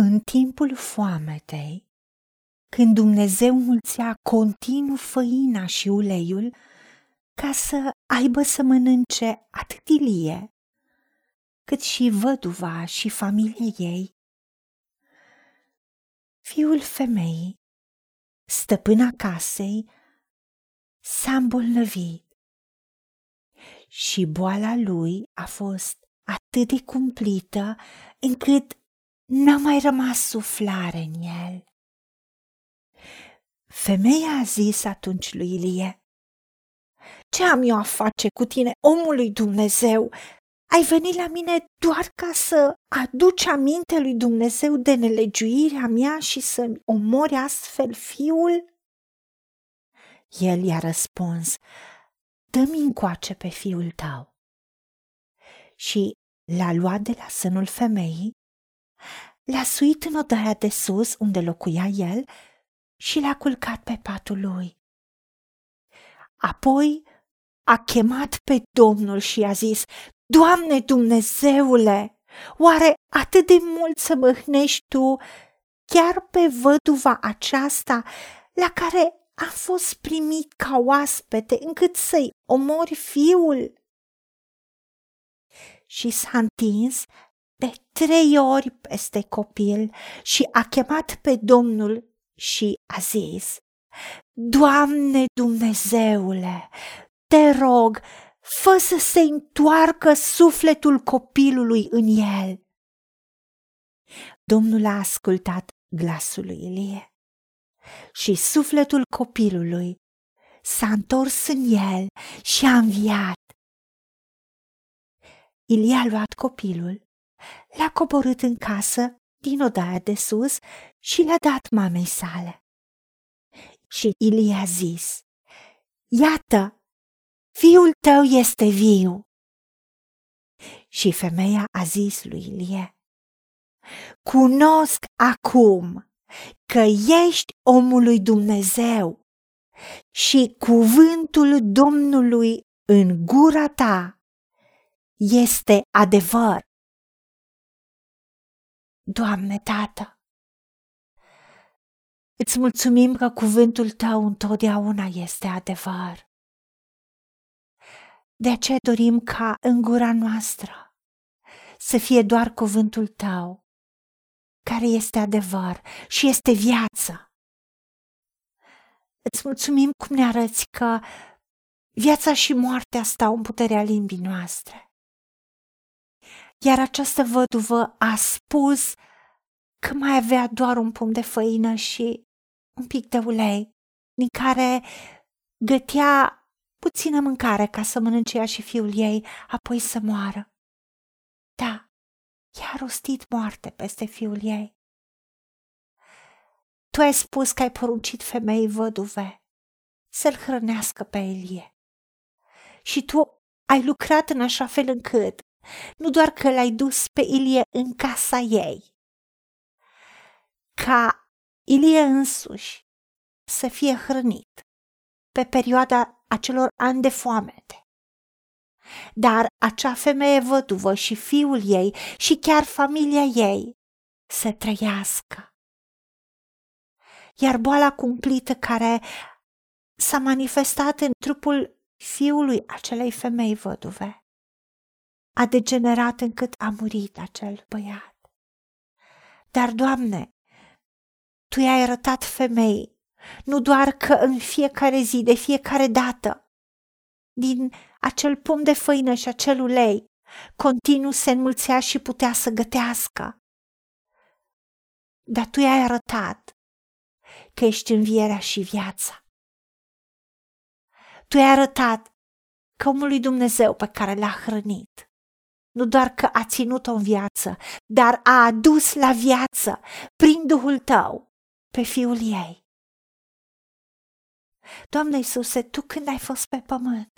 În timpul foametei, când Dumnezeu mulțea continuu făina și uleiul, ca să aibă să mănânce atât Ilie, cât și văduva și familia ei. Fiul femeii, stăpâna casei, s-a îmbolnăvit și boala lui a fost atât de cumplită încât n-a mai rămas suflare în el. Femeia a zis atunci lui Ilie, Ce am eu a face cu tine, omului Dumnezeu? Ai venit la mine doar ca să aduci aminte lui Dumnezeu de nelegiuirea mea și să-mi omori astfel fiul? El i-a răspuns, dă-mi încoace pe fiul tău. Și l-a luat de la sânul femeii, l-a suit în odaia de sus unde locuia el și l-a culcat pe patul lui. Apoi a chemat pe Domnul și a zis, Doamne Dumnezeule, oare atât de mult să mâhnești Tu chiar pe văduva aceasta la care a fost primit ca oaspete încât să-i omori fiul? Și s-a întins de trei ori peste copil și a chemat pe Domnul și a zis, Doamne Dumnezeule, te rog, fă să se întoarcă sufletul copilului în el. Domnul a ascultat glasul lui Ilie și sufletul copilului s-a întors în el și a înviat. Ilie a luat copilul, l-a coborât în casă din odaia de sus și l-a dat mamei sale. Și Ilie a zis, Iată, fiul tău este viu. Și femeia a zis lui Ilie, Cunosc acum că ești omul lui Dumnezeu și cuvântul Domnului în gura ta este adevăr. Doamne, Tată, îți mulțumim că cuvântul Tău întotdeauna este adevăr. De aceea dorim ca în gura noastră să fie doar cuvântul Tău, care este adevăr și este viață. Îți mulțumim cum ne arăți că viața și moartea stau în puterea limbii noastre. Iar această văduvă a spus că mai avea doar un pumn de făină și un pic de ulei, din care gătea puțină mâncare ca să mănânce ea și fiul ei, apoi să moară. Da, i-a rostit moarte peste fiul ei. Tu ai spus că ai poruncit femeii văduve să-l hrănească pe Elie. Și tu ai lucrat în așa fel încât nu doar că l-ai dus pe Ilie în casa ei, ca Ilie însuși să fie hrănit pe perioada acelor ani de foamete. Dar acea femeie văduvă și fiul ei și chiar familia ei să trăiască. Iar boala cumplită care s-a manifestat în trupul fiului acelei femei văduve a degenerat încât a murit acel băiat. Dar, Doamne, Tu i-ai arătat femei, nu doar că în fiecare zi, de fiecare dată, din acel pom de făină și acel ulei, continuu se înmulțea și putea să gătească. Dar Tu i-ai arătat că ești învierea și viața. Tu i-ai arătat că omul lui Dumnezeu pe care l-a hrănit nu doar că a ținut-o în viață, dar a adus la viață, prin Duhul tău, pe fiul ei. Doamne Iisuse, Tu când ai fost pe pământ,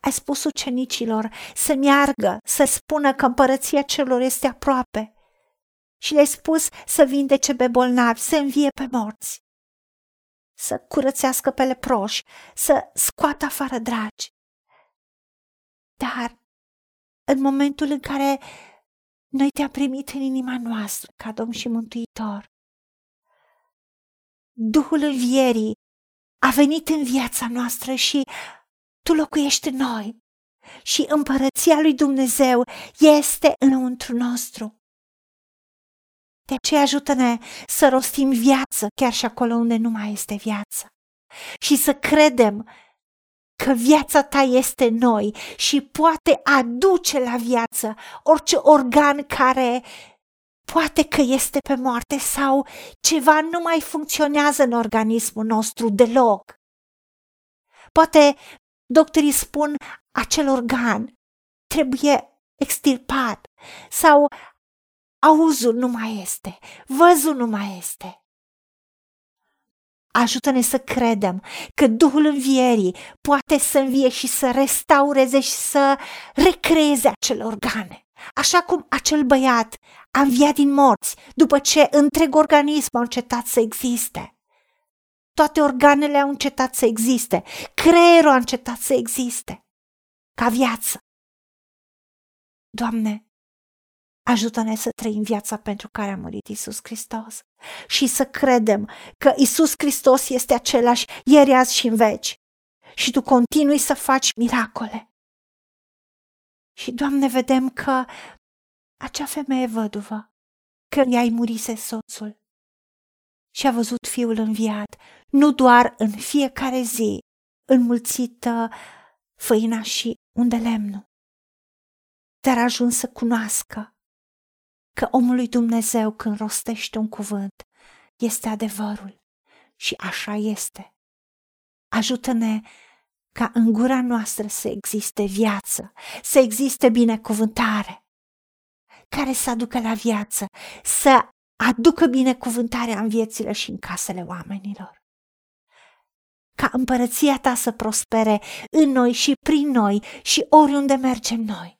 ai spus ucenicilor să meargă, să spună că împărăția celor este aproape și le-ai spus să vindece pe bolnavi, să învie pe morți, să curățească pe leproși, să scoată afară dragi. Dar în momentul în care Noi te-am primit în inima noastră ca Domn și Mântuitor. Duhul învierii a venit în viața noastră și tu locuiești în noi. Și împărăția lui Dumnezeu este înăuntru nostru. De aceea ajută-ne să rostim viață chiar și acolo unde nu mai este viață. Și să credem că viața ta este noi și poate aduce la viață orice organ care poate că este pe moarte sau ceva nu mai funcționează în organismul nostru deloc. Poate doctorii spun acel organ trebuie extirpat sau auzul nu mai este, văzul nu mai este. Ajută-ne să credem că Duhul Învierii poate să învie și să restaureze și să recreeze acele organe. Așa cum acel băiat a înviat din morți după ce întreg organism a încetat să existe. Toate organele au încetat să existe, creierul a încetat să existe, ca viață. Doamne, Ajută-ne să trăim viața pentru care a murit Isus Hristos și să credem că Isus Hristos este același ieri, azi și în veci. Și tu continui să faci miracole. Și, Doamne, vedem că acea femeie văduvă, că i-ai murise soțul și a văzut fiul înviat, nu doar în fiecare zi, înmulțită făina și unde lemnul, dar a ajuns să cunoască că omul lui Dumnezeu când rostește un cuvânt este adevărul și așa este. Ajută-ne ca în gura noastră să existe viață, să existe binecuvântare, care să aducă la viață, să aducă binecuvântarea în viețile și în casele oamenilor. Ca împărăția ta să prospere în noi și prin noi și oriunde mergem noi.